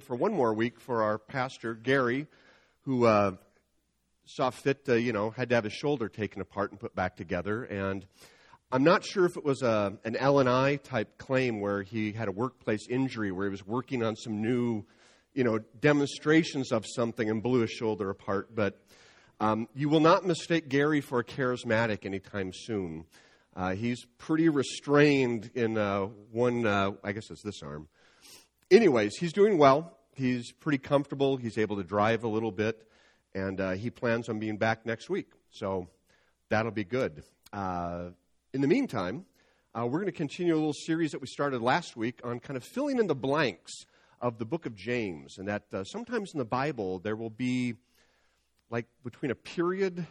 for one more week for our pastor, Gary, who uh, saw fit, to, you know, had to have his shoulder taken apart and put back together. And I'm not sure if it was a, an L&I type claim where he had a workplace injury where he was working on some new, you know, demonstrations of something and blew his shoulder apart. But um, you will not mistake Gary for a charismatic anytime soon. Uh, he's pretty restrained in uh, one, uh, I guess it's this arm. Anyways, he's doing well. He's pretty comfortable. He's able to drive a little bit, and uh, he plans on being back next week. So that'll be good. Uh, in the meantime, uh, we're going to continue a little series that we started last week on kind of filling in the blanks of the book of James, and that sometimes in the Bible there will be like between a period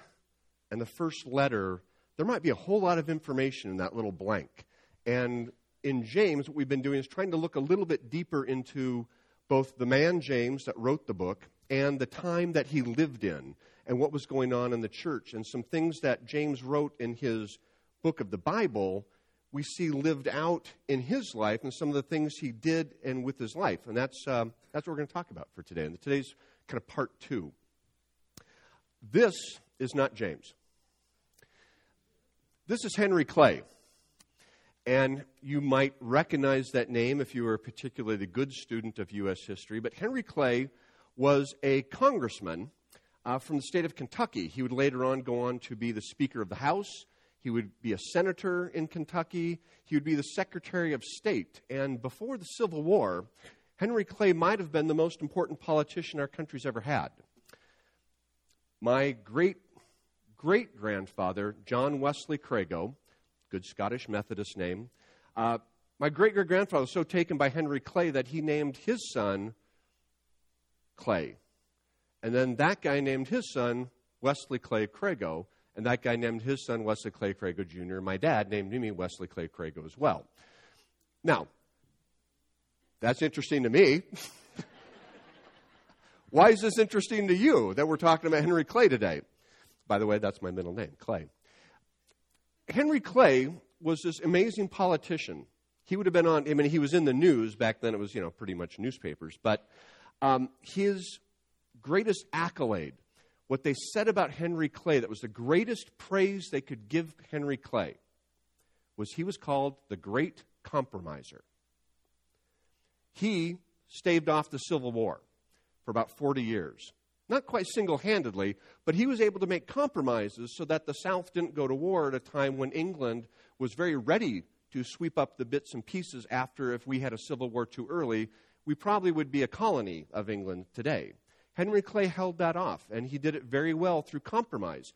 and the first letter there might be a whole lot of information in that little blank. And in James, what we've been doing is trying to look a little bit deeper into both the man James that wrote the book and the time that he lived in and what was going on in the church. And some things that James wrote in his book of the Bible, we see lived out in his life and some of the things he did and with his life. And that's, um, that's what we're going to talk about for today. And today's kind of part two. This is not James. This is Henry Clay. And you might recognize that name if you were a particularly good student of U.S. history. But Henry Clay was a congressman uh, from the state of Kentucky. He would later on go on to be the Speaker of the House. He would be a senator in Kentucky. He would be the Secretary of State. And before the Civil War, Henry Clay might have been the most important politician our country's ever had. My great great grandfather, John Wesley Crago, good Scottish Methodist name, uh, my great great grandfather was so taken by Henry Clay that he named his son Clay. And then that guy named his son Wesley Clay Crago, and that guy named his son Wesley Clay Crago Jr. My dad named me Wesley Clay Crago as well. Now, that's interesting to me. Why is this interesting to you that we're talking about Henry Clay today? By the way, that's my middle name, Clay. Henry Clay was this amazing politician. He would have been on, I mean, he was in the news. Back then it was, you know, pretty much newspapers. But um, his greatest accolade, what they said about Henry Clay, that was the greatest praise they could give Henry Clay, was he was called the Great Compromiser. He staved off the Civil War for about 40 years. Not quite single handedly, but he was able to make compromises so that the South didn't go to war at a time when England was very ready to sweep up the bits and pieces after, if we had a civil war too early, we probably would be a colony of England today. Henry Clay held that off, and he did it very well through compromise.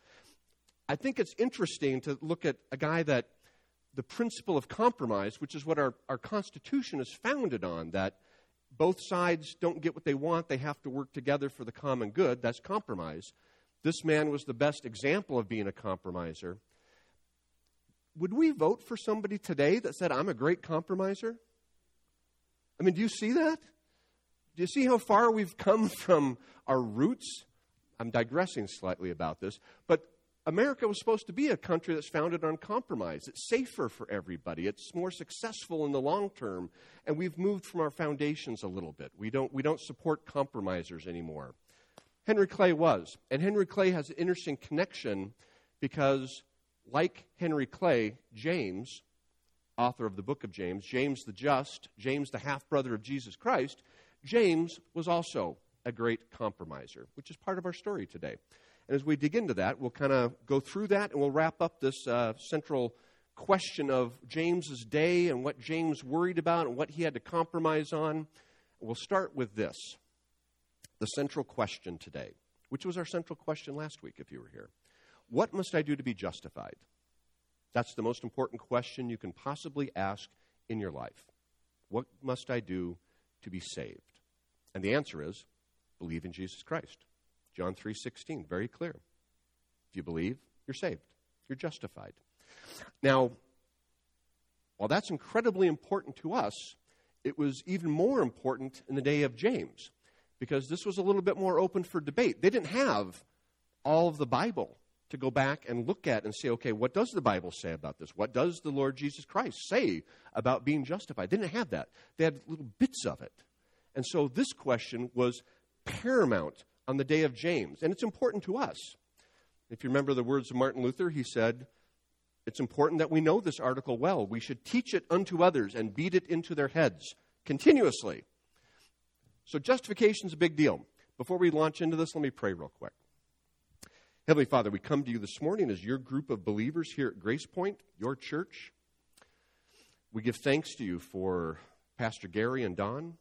I think it's interesting to look at a guy that the principle of compromise, which is what our, our Constitution is founded on, that both sides don't get what they want, they have to work together for the common good. That's compromise. This man was the best example of being a compromiser. Would we vote for somebody today that said, I'm a great compromiser? I mean, do you see that? Do you see how far we've come from our roots? I'm digressing slightly about this, but America was supposed to be a country that's founded on compromise. It's safer for everybody. It's more successful in the long term. And we've moved from our foundations a little bit. We don't, we don't support compromisers anymore. Henry Clay was. And Henry Clay has an interesting connection because, like Henry Clay, James, author of the book of James, James the Just, James the half brother of Jesus Christ, James was also a great compromiser, which is part of our story today. And as we dig into that, we'll kind of go through that and we'll wrap up this uh, central question of James's day and what James worried about and what he had to compromise on. We'll start with this the central question today, which was our central question last week, if you were here. What must I do to be justified? That's the most important question you can possibly ask in your life. What must I do to be saved? And the answer is believe in Jesus Christ. John 3:16, very clear. If you believe, you're saved. You're justified. Now, while that's incredibly important to us, it was even more important in the day of James because this was a little bit more open for debate. They didn't have all of the Bible to go back and look at and say, okay, what does the Bible say about this? What does the Lord Jesus Christ say about being justified? They didn't have that. They had little bits of it. And so this question was paramount on the day of James, and it's important to us. If you remember the words of Martin Luther, he said, It's important that we know this article well. We should teach it unto others and beat it into their heads continuously. So, justification is a big deal. Before we launch into this, let me pray real quick. Heavenly Father, we come to you this morning as your group of believers here at Grace Point, your church. We give thanks to you for Pastor Gary and Don,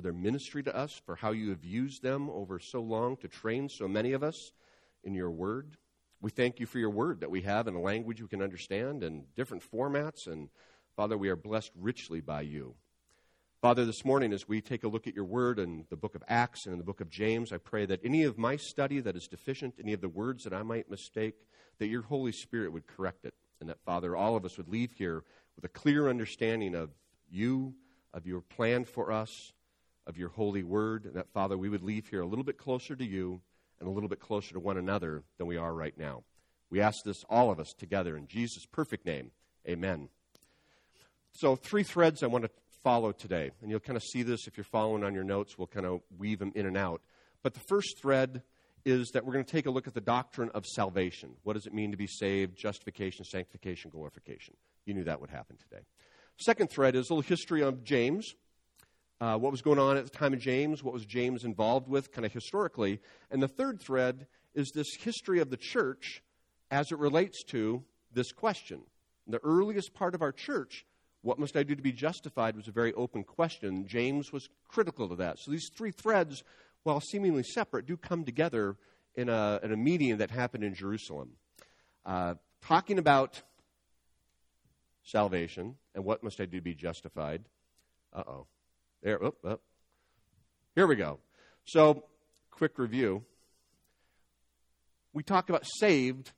for their ministry to us, for how you have used them over so long to train so many of us in your word. We thank you for your word that we have in a language we can understand and different formats. And Father, we are blessed richly by you. Father, this morning, as we take a look at your word in the book of Acts and in the book of James, I pray that any of my study that is deficient, any of the words that I might mistake, that your Holy Spirit would correct it. And that, Father, all of us would leave here with a clear understanding of you, of your plan for us, of your holy word. That, Father, we would leave here a little bit closer to you and a little bit closer to one another than we are right now. We ask this, all of us, together in Jesus' perfect name. Amen. So, three threads I want to follow today. And you'll kind of see this if you're following on your notes. We'll kind of weave them in and out. But the first thread is that we're going to take a look at the doctrine of salvation. What does it mean to be saved? Justification, sanctification, glorification. You knew that would happen today. Second thread is a little history of James. Uh, what was going on at the time of James? What was James involved with, kind of historically? And the third thread is this history of the church as it relates to this question. The earliest part of our church what must I do to be justified was a very open question. James was critical to that. So these three threads, while seemingly separate, do come together in a, in a meeting that happened in Jerusalem. Uh, talking about salvation and what must I do to be justified. Uh oh. There, oh, oh. Here we go. So, quick review. We talk about saved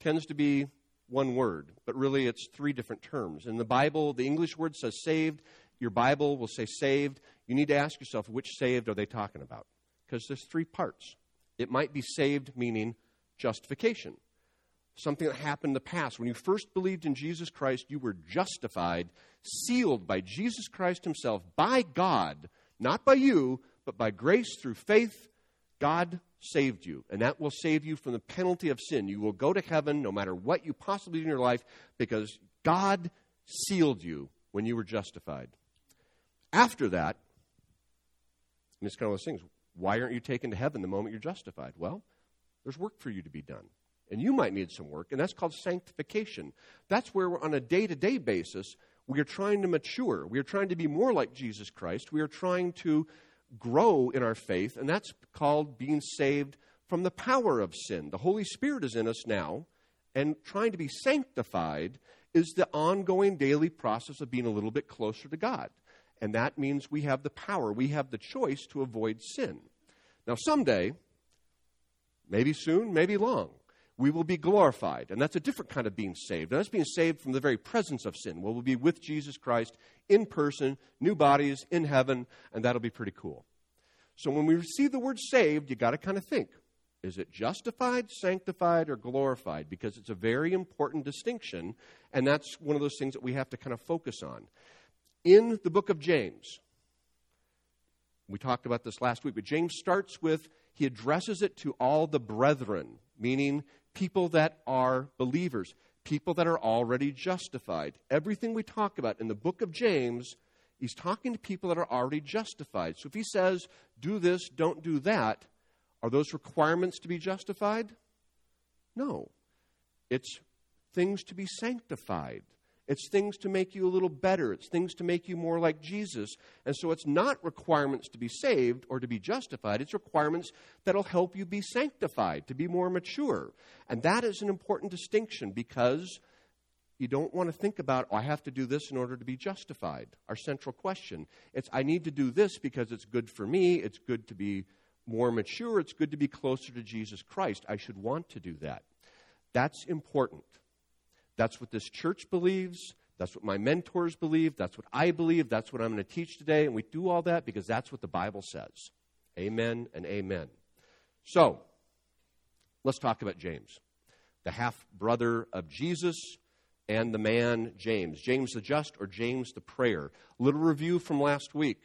tends to be one word, but really it's three different terms. In the Bible, the English word says saved. Your Bible will say saved. You need to ask yourself which saved are they talking about? Because there's three parts. It might be saved, meaning justification. Something that happened in the past. When you first believed in Jesus Christ, you were justified, sealed by Jesus Christ Himself, by God, not by you, but by grace through faith. God saved you, and that will save you from the penalty of sin. You will go to heaven no matter what you possibly do in your life because God sealed you when you were justified. After that, and it's kind of those things why aren't you taken to heaven the moment you're justified? Well, there's work for you to be done. And you might need some work, and that's called sanctification. That's where we're on a day to day basis. We are trying to mature. We are trying to be more like Jesus Christ. We are trying to grow in our faith, and that's called being saved from the power of sin. The Holy Spirit is in us now, and trying to be sanctified is the ongoing daily process of being a little bit closer to God. And that means we have the power, we have the choice to avoid sin. Now, someday, maybe soon, maybe long, we will be glorified. And that's a different kind of being saved. And that's being saved from the very presence of sin. We'll be with Jesus Christ in person, new bodies in heaven, and that'll be pretty cool. So when we receive the word saved, you got to kind of think is it justified, sanctified, or glorified? Because it's a very important distinction, and that's one of those things that we have to kind of focus on. In the book of James, we talked about this last week, but James starts with, he addresses it to all the brethren, meaning people that are believers, people that are already justified. Everything we talk about in the book of James, he's talking to people that are already justified. So if he says, do this, don't do that, are those requirements to be justified? No. It's things to be sanctified. It's things to make you a little better. It's things to make you more like Jesus. And so it's not requirements to be saved or to be justified. It's requirements that'll help you be sanctified, to be more mature. And that is an important distinction because you don't want to think about, oh, I have to do this in order to be justified. Our central question. It's, I need to do this because it's good for me. It's good to be more mature. It's good to be closer to Jesus Christ. I should want to do that. That's important. That's what this church believes. That's what my mentors believe. That's what I believe. That's what I'm going to teach today. And we do all that because that's what the Bible says. Amen and amen. So, let's talk about James, the half brother of Jesus and the man James. James the just or James the prayer. Little review from last week.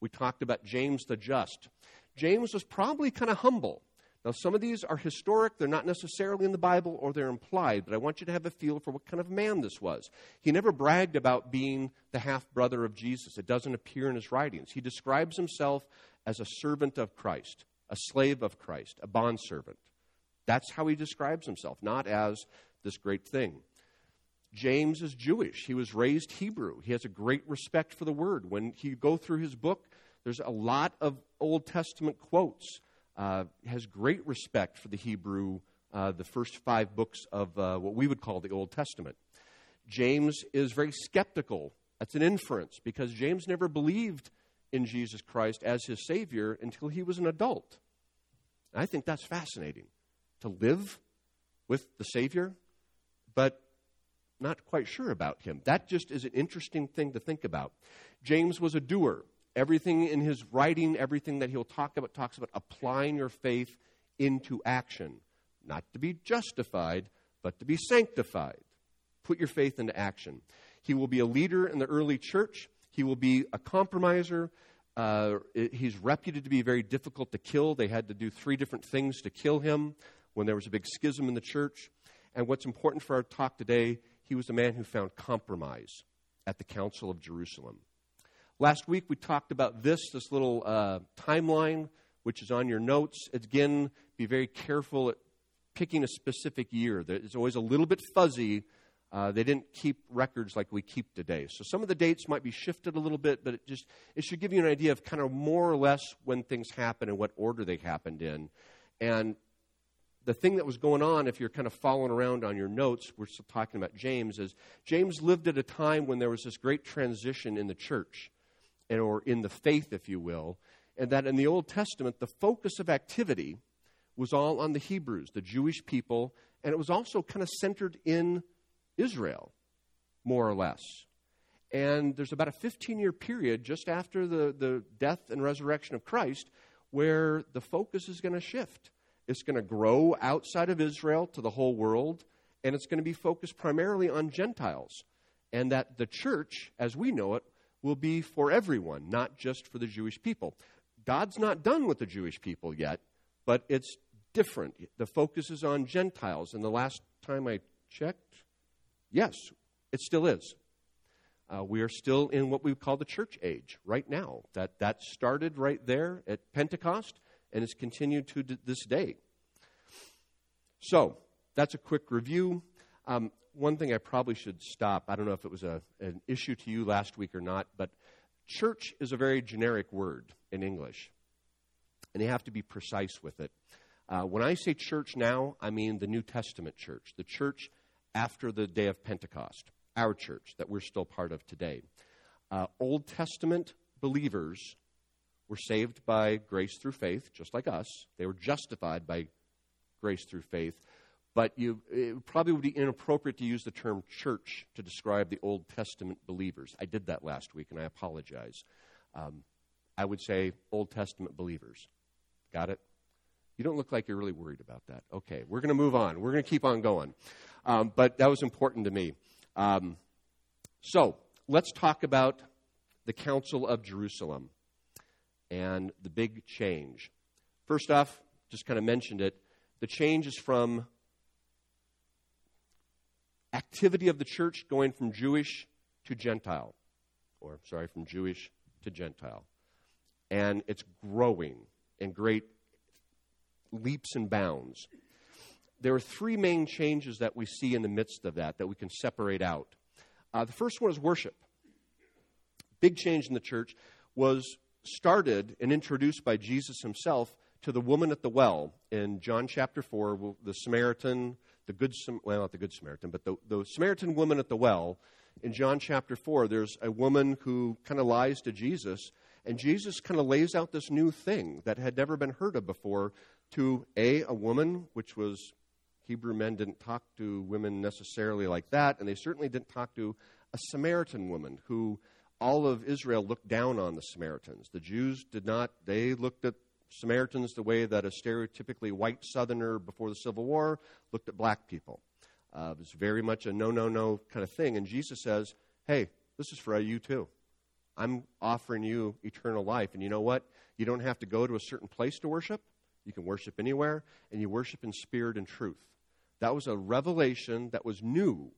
We talked about James the Just. James was probably kind of humble. Now, some of these are historic. They're not necessarily in the Bible or they're implied, but I want you to have a feel for what kind of man this was. He never bragged about being the half brother of Jesus, it doesn't appear in his writings. He describes himself as a servant of Christ, a slave of Christ, a bondservant. That's how he describes himself, not as this great thing. James is Jewish. He was raised Hebrew. He has a great respect for the word. When you go through his book, there's a lot of Old Testament quotes uh, has great respect for the Hebrew, uh, the first five books of uh, what we would call the Old Testament. James is very skeptical. That's an inference because James never believed in Jesus Christ as his Savior until he was an adult. And I think that's fascinating to live with the Savior, but not quite sure about him. That just is an interesting thing to think about. James was a doer. Everything in his writing, everything that he'll talk about, talks about applying your faith into action. Not to be justified, but to be sanctified. Put your faith into action. He will be a leader in the early church. He will be a compromiser. Uh, he's reputed to be very difficult to kill. They had to do three different things to kill him when there was a big schism in the church. And what's important for our talk today, he was a man who found compromise at the Council of Jerusalem. Last week we talked about this, this little uh, timeline, which is on your notes. Again, be very careful at picking a specific year. It's always a little bit fuzzy. Uh, they didn't keep records like we keep today. So some of the dates might be shifted a little bit, but it just it should give you an idea of kind of more or less when things happen and what order they happened in. And the thing that was going on, if you're kind of following around on your notes, we're still talking about James, is James lived at a time when there was this great transition in the church or in the faith, if you will, and that in the Old Testament, the focus of activity was all on the Hebrews, the Jewish people, and it was also kind of centered in Israel, more or less. And there's about a 15 year period just after the, the death and resurrection of Christ where the focus is going to shift. It's going to grow outside of Israel to the whole world, and it's going to be focused primarily on Gentiles. And that the church, as we know it, will be for everyone, not just for the Jewish people. God's not done with the Jewish people yet, but it's different. The focus is on Gentiles. And the last time I checked, yes, it still is. Uh, we are still in what we call the church age right now. That, that started right there at Pentecost and has continued to this day. So, that's a quick review. Um, one thing I probably should stop. I don't know if it was a, an issue to you last week or not, but church is a very generic word in English, and you have to be precise with it. Uh, when I say church now, I mean the New Testament church, the church after the day of Pentecost, our church that we're still part of today. Uh, Old Testament believers were saved by grace through faith, just like us. They were justified by grace through faith but you, it probably would be inappropriate to use the term church to describe the Old Testament believers. I did that last week, and I apologize. Um, I would say Old Testament believers. Got it? You don't look like you're really worried about that. Okay, we're going to move on. We're going to keep on going. Um, but that was important to me. Um, so let's talk about the Council of Jerusalem and the big change. First off, just kind of mentioned it. The change is from activity of the church going from Jewish to Gentile, or sorry, from Jewish to Gentile. And it's growing in great leaps and bounds. There are three main changes that we see in the midst of that that we can separate out. Uh, the first one is worship. Big change in the church was started and introduced by Jesus himself to the woman at the well in John chapter 4, the Samaritan the good, well, not the good Samaritan, but the, the Samaritan woman at the well in John chapter 4, there's a woman who kind of lies to Jesus, and Jesus kind of lays out this new thing that had never been heard of before to A, a woman, which was Hebrew men didn't talk to women necessarily like that, and they certainly didn't talk to a Samaritan woman who all of Israel looked down on the Samaritans. The Jews did not, they looked at Samaritans the way that a stereotypically white Southerner before the Civil War looked at black people. Uh, it was very much a no, no, no kind of thing. And Jesus says, hey, this is for you too. I'm offering you eternal life. And you know what? You don't have to go to a certain place to worship. You can worship anywhere, and you worship in spirit and truth. That was a revelation that was new,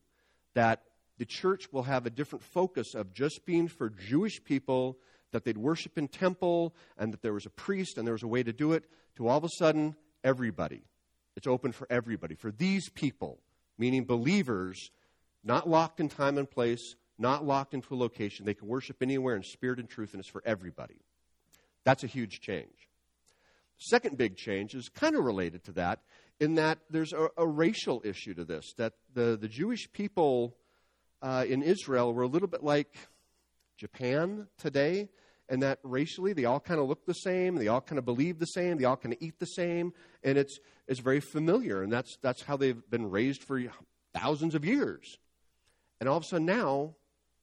that the church will have a different focus of just being for Jewish people, that they'd worship in temple, and that there was a priest and there was a way to do it, to all of a sudden, everybody. It's open for everybody, for these people, meaning believers, not locked in time and place, not locked into a location. They can worship anywhere in spirit and truth, and it's for everybody. That's a huge change. Second big change is kind of related to that, in that there's a, a racial issue to this, that the, the Jewish people uh, in Israel were a little bit like Japan today, and that racially they all kind of look the same, they all kind of believe the same, they all kind of eat the same, and it's, it's very familiar, and that's, that's how they've been raised for thousands of years. And all of a sudden now,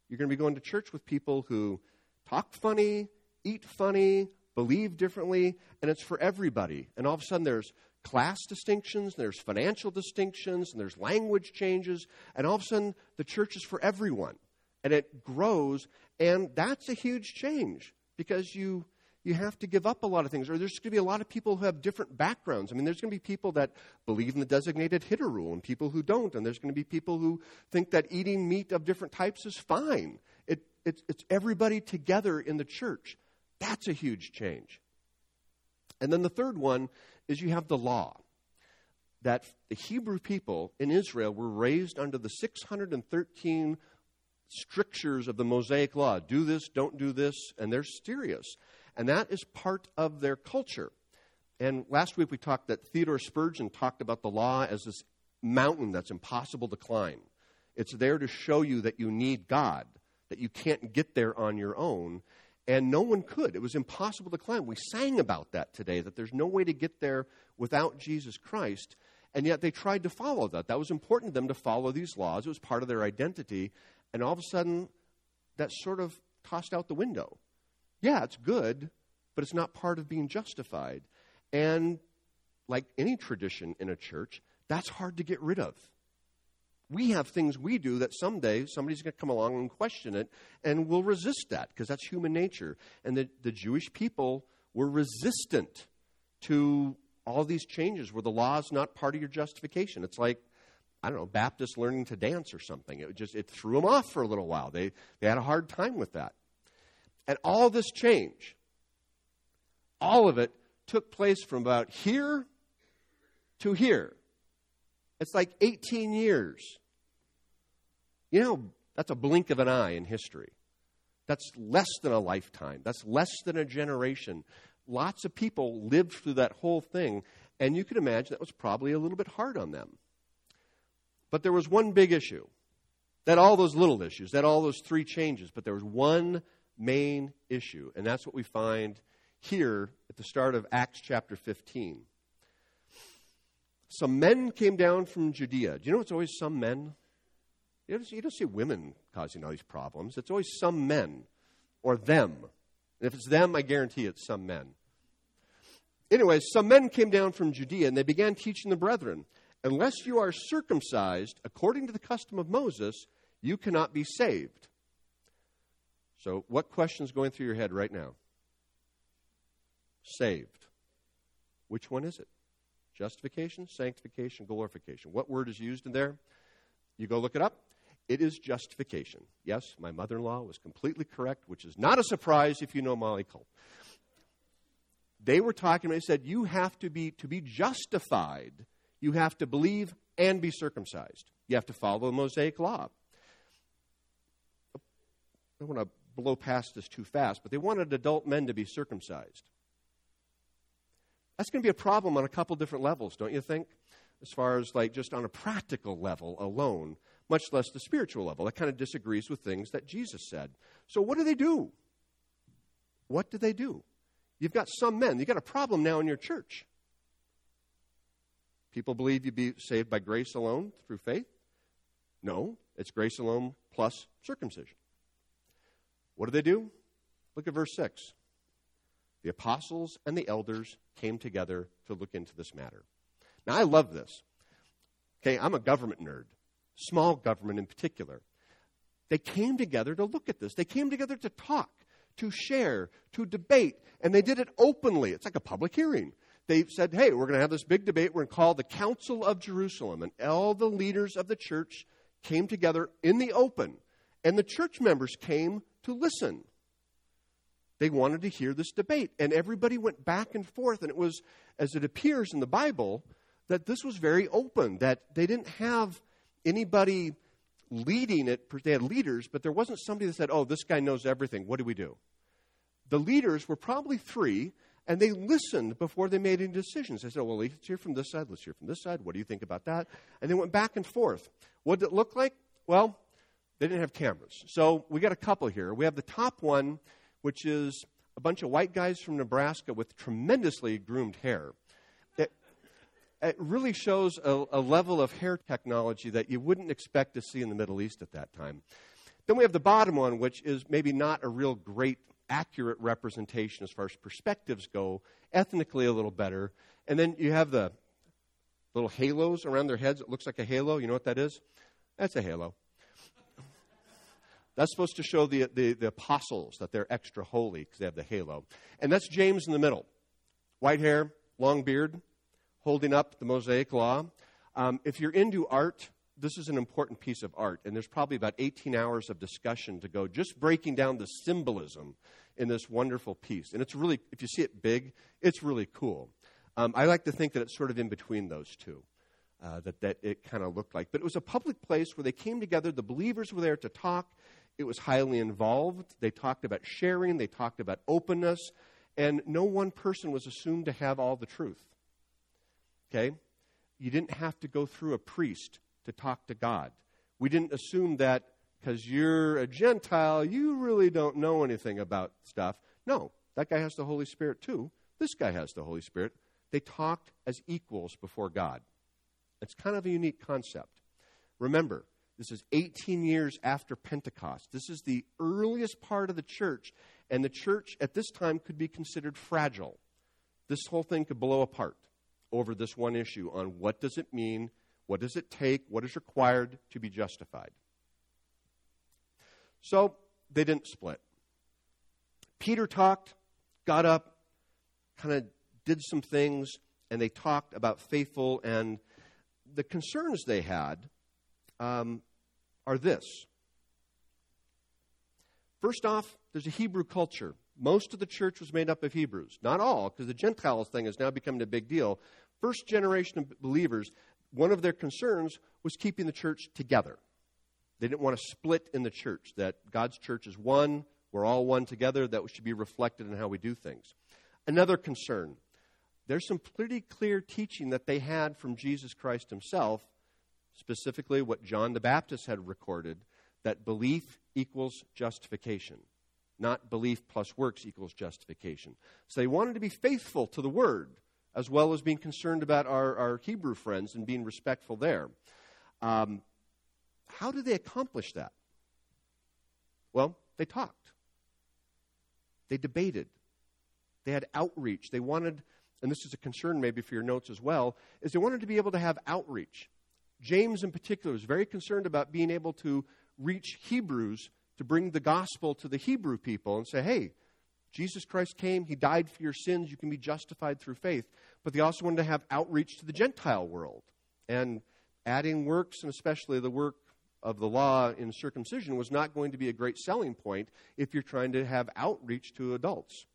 you're going to be going to church with people who talk funny, eat funny, believe differently, and it's for everybody. And all of a sudden, there's class distinctions, there's financial distinctions, and there's language changes, and all of a sudden, the church is for everyone. And it grows, and that's a huge change because you you have to give up a lot of things. Or there's going to be a lot of people who have different backgrounds. I mean, there's going to be people that believe in the designated hitter rule and people who don't. And there's going to be people who think that eating meat of different types is fine. It, it, it's everybody together in the church. That's a huge change. And then the third one is you have the law. That the Hebrew people in Israel were raised under the 613 strictures of the Mosaic law. Do this, don't do this, and they're serious. And that is part of their culture. And last week we talked that Theodore Spurgeon talked about the law as this mountain that's impossible to climb. It's there to show you that you need God, that you can't get there on your own. And no one could. It was impossible to climb. We sang about that today, that there's no way to get there without Jesus Christ. And yet they tried to follow that. That was important to them to follow these laws. It was part of their identity. And all of a sudden, that's sort of tossed out the window yeah, it's good, but it's not part of being justified. And like any tradition in a church, that's hard to get rid of. We have things we do that someday somebody's going to come along and question it, and we'll resist that because that's human nature. And the, the Jewish people were resistant to all these changes where the law is not part of your justification. It's like, I don't know, Baptists learning to dance or something. It just it threw them off for a little while. They, they had a hard time with that. And all this change, all of it took place from about here to here. It's like 18 years. You know, that's a blink of an eye in history. That's less than a lifetime. That's less than a generation. Lots of people lived through that whole thing, and you can imagine that was probably a little bit hard on them. But there was one big issue. That all those little issues, that all those three changes, but there was one main issue. And that's what we find here at the start of Acts chapter 15. Some men came down from Judea. Do you know it's always some men? You don't, see, you don't see women causing all these problems. It's always some men or them. And if it's them, I guarantee it's some men. Anyway, some men came down from Judea and they began teaching the brethren unless you are circumcised according to the custom of Moses, you cannot be saved. So, what question is going through your head right now? Saved. Which one is it? Justification, sanctification, glorification. What word is used in there? You go look it up. It is justification. Yes, my mother in law was completely correct, which is not a surprise if you know Molly Culp. They were talking, they said, you have to be, to be justified, you have to believe and be circumcised. You have to follow the Mosaic law. I don't want to blow past this too fast, but they wanted adult men to be circumcised. That's going to be a problem on a couple different levels, don't you think? As far as like just on a practical level alone, much less the spiritual level. That kind of disagrees with things that Jesus said. So, what do they do? What do they do? You've got some men, you've got a problem now in your church. People believe you be saved by grace alone through faith? No, it's grace alone plus circumcision. What do they do? Look at verse 6. The apostles and the elders came together to look into this matter. Now, I love this. Okay, I'm a government nerd, small government in particular. They came together to look at this. They came together to talk. to share, to debate, and they did it openly. It's like a public hearing. They said, hey, we're going to have this big debate. We're going to call the Council of Jerusalem. And all the leaders of the church came together in the open, and the church members came to listen. They wanted to hear this debate, and everybody went back and forth. And it was, as it appears in the Bible, that this was very open, that they didn't have anybody leading it. They had leaders, but there wasn't somebody that said, oh, this guy knows everything. What do we do? The leaders were probably three, and they listened before they made any decisions. They said, well, let's hear from this side, let's hear from this side. What do you think about that? And they went back and forth. What did it look like? Well, they didn't have cameras. So we got a couple here. We have the top one, which is a bunch of white guys from Nebraska with tremendously groomed hair it really shows a, a, level of hair technology that you wouldn't expect to see in the Middle East at that time. Then we have the bottom one, which is maybe not a real great, accurate representation as far as perspectives go, ethnically a little better. And then you have the little halos around their heads. It looks like a halo. You know what that is? That's a halo. That's supposed to show the, the, the apostles that they're extra holy because they have the halo. And that's James in the middle. White hair, long beard, holding up the Mosaic Law. Um, if you're into art, this is an important piece of art, and there's probably about 18 hours of discussion to go just breaking down the symbolism in this wonderful piece. And it's really, if you see it big, it's really cool. Um, I like to think that it's sort of in between those two. Uh, that, that it kind of looked like. But it was a public place where they came together. The believers were there to talk. It was highly involved. They talked about sharing, they talked about openness, and no one person was assumed to have all the truth. Okay? You didn't have to go through a priest to talk to God. We didn't assume that because you're a Gentile, you really don't know anything about stuff. No, that guy has the Holy Spirit too. This guy has the Holy Spirit. They talked as equals before God. It's kind of a unique concept. Remember, this is 18 years after Pentecost. This is the earliest part of the church, and the church at this time could be considered fragile. This whole thing could blow apart over this one issue on what does it mean, what does it take, what is required to be justified. So they didn't split. Peter talked, got up, kind of did some things, and they talked about faithful and the concerns they had um, are this. First off, there's a Hebrew culture. Most of the church was made up of Hebrews. Not all, because the Gentiles thing is now becoming a big deal first generation of believers, one of their concerns was keeping the church together. They didn't want to split in the church, that God's church is one, we're all one together, that should be reflected in how we do things. Another concern there's some pretty clear teaching that they had from Jesus Christ himself, specifically what John the Baptist had recorded, that belief equals justification, not belief plus works equals justification. So they wanted to be faithful to the word as well as being concerned about our, our Hebrew friends and being respectful there. Um, how did they accomplish that? Well, they talked, they debated, they had outreach. They wanted, and this is a concern maybe for your notes as well, is they wanted to be able to have outreach. James, in particular, was very concerned about being able to reach Hebrews to bring the gospel to the Hebrew people and say, hey, Jesus Christ came, He died for your sins, you can be justified through faith. But they also wanted to have outreach to the Gentile world. And adding works, and especially the work of the law in circumcision, was not going to be a great selling point if you're trying to have outreach to adults.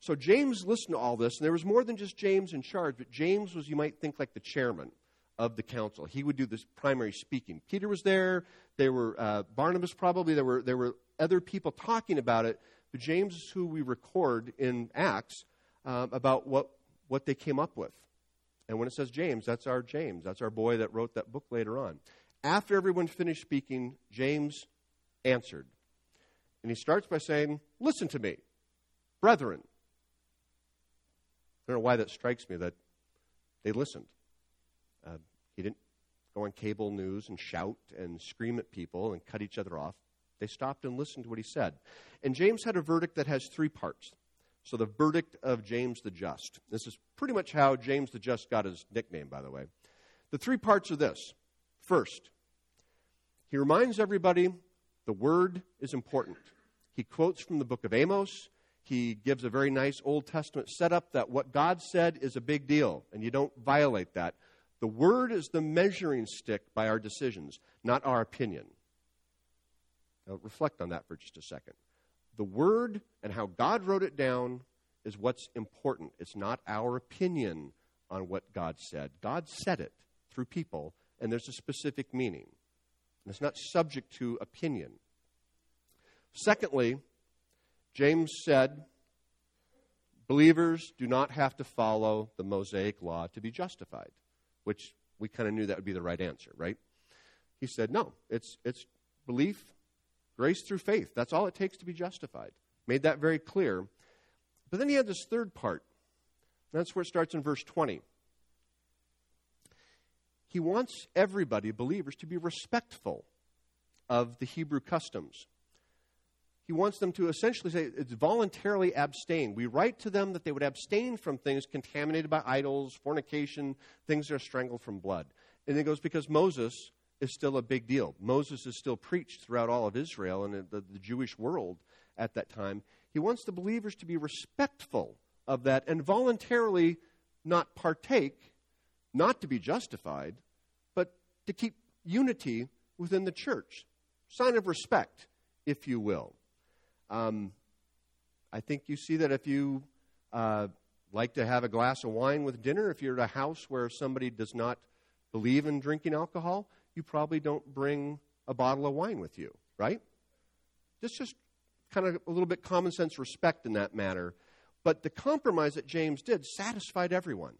So James listened to all this, and there was more than just James in charge, but James was, you might think, like the chairman of the council. He would do this primary speaking. Peter was there. There were uh, Barnabas, probably. There were there were other people talking about it, but James is who we record in Acts um, about what, what they came up with. And when it says James, that's our James. That's our boy that wrote that book later on. After everyone finished speaking, James answered. And he starts by saying, Listen to me, brethren. I don't know why that strikes me that they listened. Uh, he didn't go on cable news and shout and scream at people and cut each other off. They stopped and listened to what he said. And James had a verdict that has three parts. So, the verdict of James the Just. This is pretty much how James the Just got his nickname, by the way. The three parts are this First, he reminds everybody the word is important. He quotes from the book of Amos. He gives a very nice Old Testament setup that what God said is a big deal, and you don't violate that. The Word is the measuring stick by our decisions, not our opinion. Now, reflect on that for just a second. The Word and how God wrote it down is what's important. It's not our opinion on what God said. God said it through people, and there's a specific meaning. It's not subject to opinion. Secondly, James said, believers do not have to follow the Mosaic law to be justified, which we kind of knew that would be the right answer, right? He said, no, it's, it's belief, grace through faith. That's all it takes to be justified. Made that very clear. But then he had this third part. That's where it starts in verse 20. He wants everybody, believers, to be respectful of the Hebrew customs. He wants them to essentially say it's voluntarily abstain. We write to them that they would abstain from things contaminated by idols, fornication, things that are strangled from blood. And it goes because Moses is still a big deal. Moses is still preached throughout all of Israel and the, the Jewish world at that time. He wants the believers to be respectful of that and voluntarily not partake, not to be justified, but to keep unity within the church. Sign of respect, if you will. Um, I think you see that if you uh, like to have a glass of wine with dinner, if you're at a house where somebody does not believe in drinking alcohol, you probably don't bring a bottle of wine with you, right? Just just kind of a little bit common sense respect in that matter. But the compromise that James did satisfied everyone.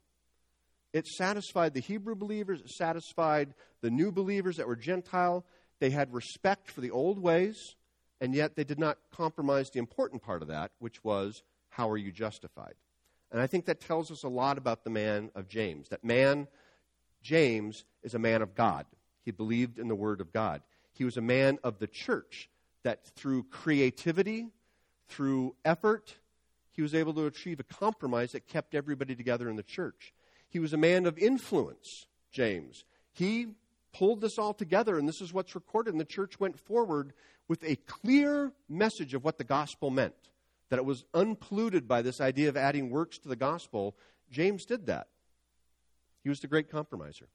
It satisfied the Hebrew believers, it satisfied the new believers that were Gentile. They had respect for the old ways, and yet they did not compromise the important part of that, which was how are you justified? And I think that tells us a lot about the man of James. That man, James, is a man of God. He believed in the Word of God. He was a man of the church that through creativity, through effort, he was able to achieve a compromise that kept everybody together in the church. He was a man of influence, James. He pulled this all together, and this is what's recorded. And the church went forward with a clear message of what the gospel meant, that it was unpolluted by this idea of adding works to the gospel. James did that. He was the great compromiser.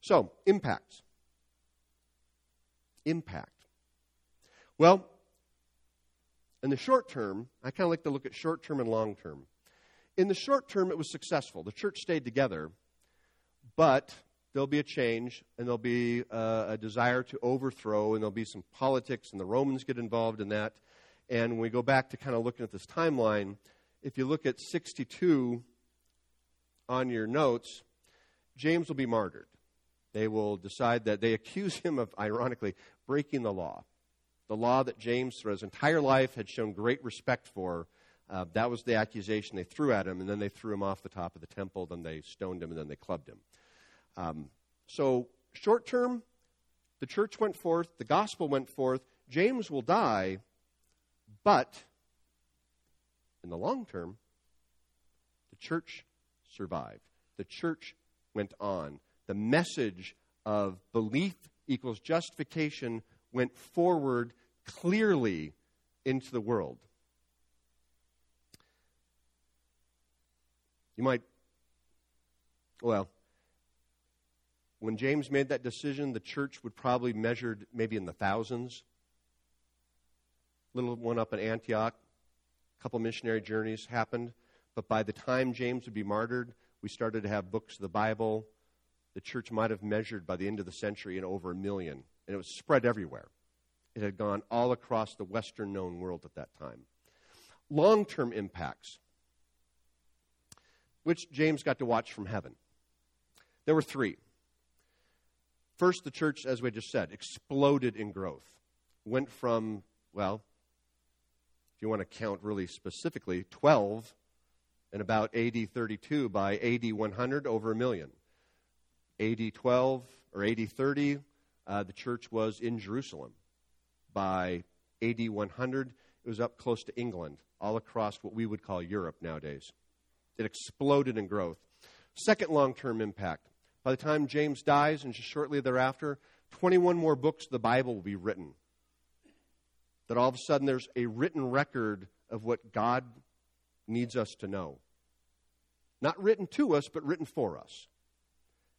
So, impact. Impact. Well, in the short term, I kind of like to look at short term and long term. In the short term, it was successful. The church stayed together, but there'll be a change, and there'll be a, a desire to overthrow, and there'll be some politics, and the Romans get involved in that. And when we go back to kind of looking at this timeline, if you look at 62 on your notes, James will be martyred. They will decide that they accuse him of, ironically, breaking the law the law that James, through his entire life, had shown great respect for. Uh, that was the accusation they threw at him, and then they threw him off the top of the temple, then they stoned him, and then they clubbed him. Um, so, short term, the church went forth, the gospel went forth, James will die, but in the long term, the church survived. The church went on. The message of belief equals justification went forward clearly into the world. You might, well, when James made that decision, the church would probably measured maybe in the thousands. Little one up in Antioch, a couple missionary journeys happened, but by the time James would be martyred, we started to have books of the Bible. The church might have measured by the end of the century in over a million and it was spread everywhere. It had gone all across the Western known world at that time. Long term impacts, which James got to watch from heaven. There were three. First, the church, as we just said, exploded in growth. Went from, well, if you want to count really specifically, 12 in about AD 32 by AD 100, over a million. AD 12 or AD 30, uh, the church was in Jerusalem. By AD 100, it was up close to England, all across what we would call Europe nowadays. It exploded in growth. Second long term impact. By the time James dies, and just shortly thereafter, 21 more books of the Bible will be written. that all of a sudden there's a written record of what God needs us to know. Not written to us, but written for us.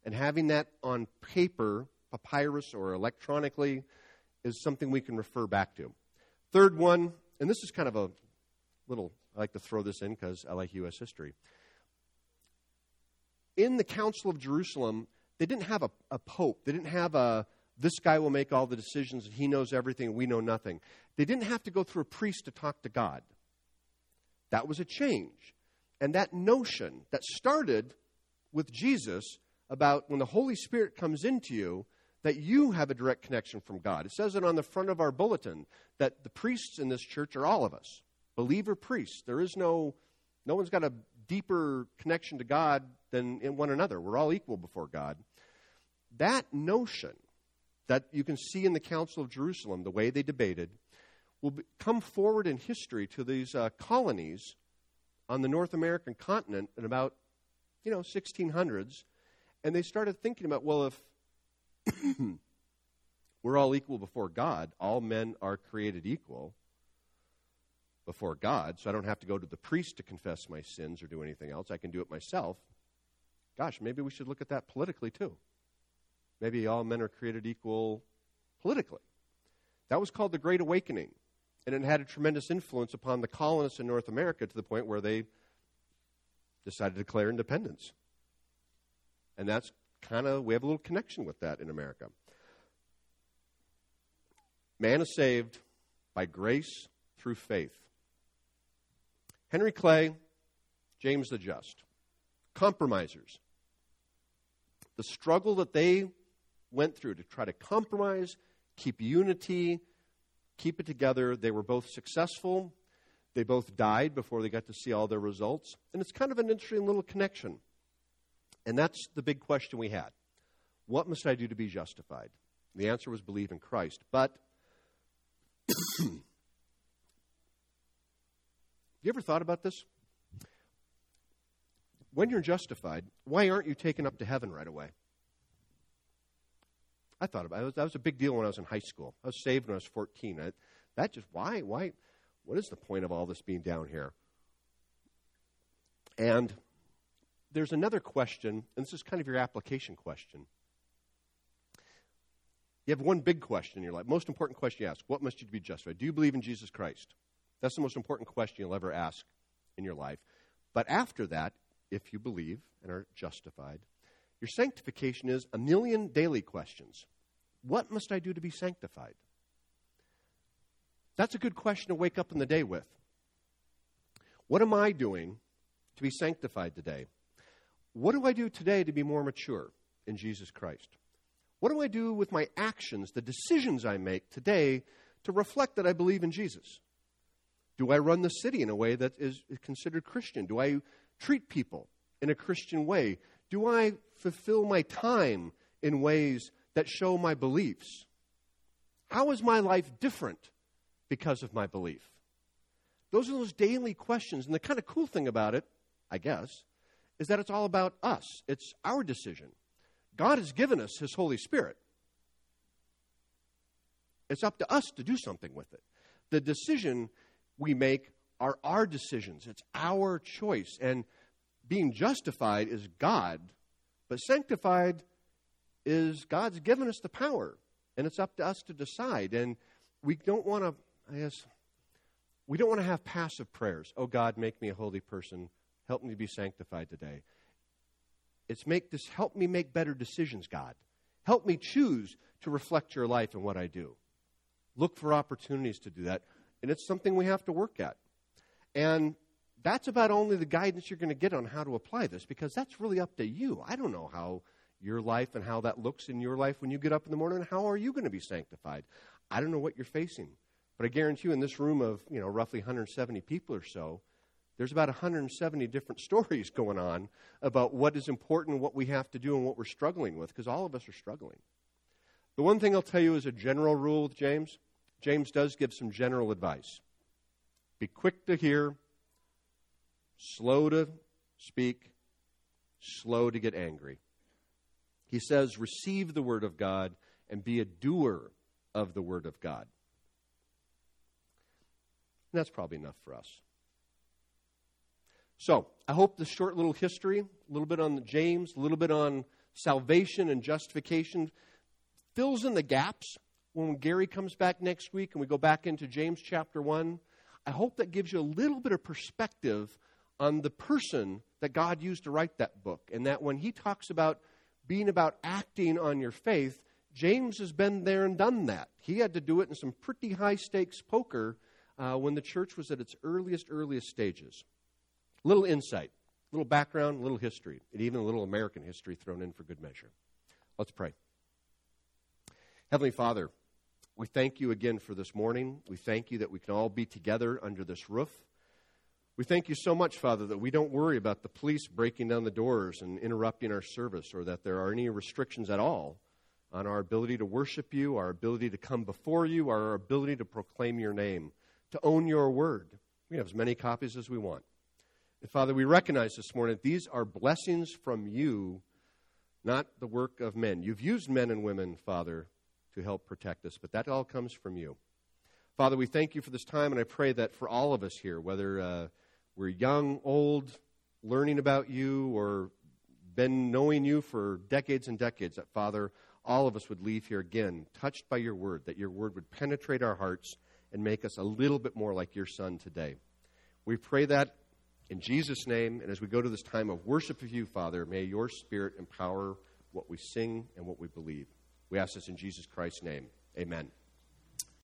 And having that on paper, papyrus, or electronically is something we can refer back to. Third one, and this is kind of a little, I like to throw this in because I like U.S. history. In the Council of Jerusalem, they didn't have a, a pope, they didn't have a this guy will make all the decisions and he knows everything and we know nothing. They didn't have to go through a priest to talk to God. That was a change. And that notion that started with Jesus about when the Holy Spirit comes into you, that you have a direct connection from God. It says it on the front of our bulletin that the priests in this church are all of us, believer priests. There is no, no one's got a deeper connection to God than in one another. We're all equal before God. That notion that you can see in the Council of Jerusalem, the way they debated, will be, come forward in history to these uh, colonies on the North American continent in about, you know, 1600s. And they started thinking about, well, if we're all equal before God, all men are created equal before God, so I don't have to go to the priest to confess my sins or do anything else. I can do it myself. Gosh, maybe we should look at that politically too. Maybe all men are created equal politically. That was called the Great Awakening. And it had a tremendous influence upon the colonists in North America to the point where they decided to declare independence. And that's kind of, we have a little connection with that in America. Man is saved by grace through faith. Henry Clay, James the Just, compromisers. The struggle that they went through to try to compromise, keep unity, keep it together. They were both successful. They both died before they got to see all their results. And it's kind of an interesting little connection. And that's the big question we had. What must I do to be justified? The answer was believe in Christ. But have you ever thought about this? When you're justified, why aren't you taken up to heaven right away? I thought about it. That was a big deal when I was in high school. I was saved when I was 14. I, that just, why? Why? What is the point of all this being down here? And there's another question, and this is kind of your application question. You have one big question in your life, most important question you ask What must you be justified? Do you believe in Jesus Christ? That's the most important question you'll ever ask in your life. But after that, if you believe and are justified, your sanctification is a million daily questions. What must I do to be sanctified? That's a good question to wake up in the day with. What am I doing to be sanctified today? What do I do today to be more mature in Jesus Christ? What do I do with my actions, the decisions I make today to reflect that I believe in Jesus? Do I run the city in a way that is considered Christian? Do I treat people in a Christian way? Do I fulfill my time in ways that show my beliefs? How is my life different because of my belief? Those are those daily questions. And the kind of cool thing about it, I guess, is that it's all about us. It's our decision. God has given us His Holy Spirit. It's up to us to do something with it. The decision we make are our decisions, it's our choice. And being justified is God, but sanctified is God's given us the power, and it's up to us to decide. And we don't want to, I guess, we don't want to have passive prayers. Oh God, make me a holy person. Help me to be sanctified today. It's make this help me make better decisions, God. Help me choose to reflect your life in what I do. Look for opportunities to do that. And it's something we have to work at. And that's about only the guidance you're going to get on how to apply this because that's really up to you. I don't know how your life and how that looks in your life when you get up in the morning. How are you going to be sanctified? I don't know what you're facing. But I guarantee you, in this room of you know roughly 170 people or so, there's about 170 different stories going on about what is important, what we have to do, and what we're struggling with, because all of us are struggling. The one thing I'll tell you is a general rule with James. James does give some general advice. Be quick to hear, slow to speak, slow to get angry. He says, receive the word of God and be a doer of the word of God. And that's probably enough for us. So, I hope this short little history, a little bit on James, a little bit on salvation and justification, fills in the gaps when Gary comes back next week and we go back into James chapter 1. I hope that gives you a little bit of perspective on the person that God used to write that book. And that when he talks about being about acting on your faith, James has been there and done that. He had to do it in some pretty high stakes poker uh, when the church was at its earliest, earliest stages. Little insight, little background, little history, and even a little American history thrown in for good measure. Let's pray. Heavenly Father, we thank you again for this morning. We thank you that we can all be together under this roof. We thank you so much, Father, that we don't worry about the police breaking down the doors and interrupting our service or that there are any restrictions at all on our ability to worship you, our ability to come before you, our ability to proclaim your name, to own your word. We have as many copies as we want. And Father, we recognize this morning that these are blessings from you, not the work of men. You've used men and women, Father, to help protect us, but that all comes from you. Father, we thank you for this time, and I pray that for all of us here, whether uh, we're young, old, learning about you, or been knowing you for decades and decades, that Father, all of us would leave here again touched by your word, that your word would penetrate our hearts and make us a little bit more like your Son today. We pray that in Jesus' name, and as we go to this time of worship of you, Father, may your Spirit empower what we sing and what we believe. We ask this in Jesus Christ's name. Amen.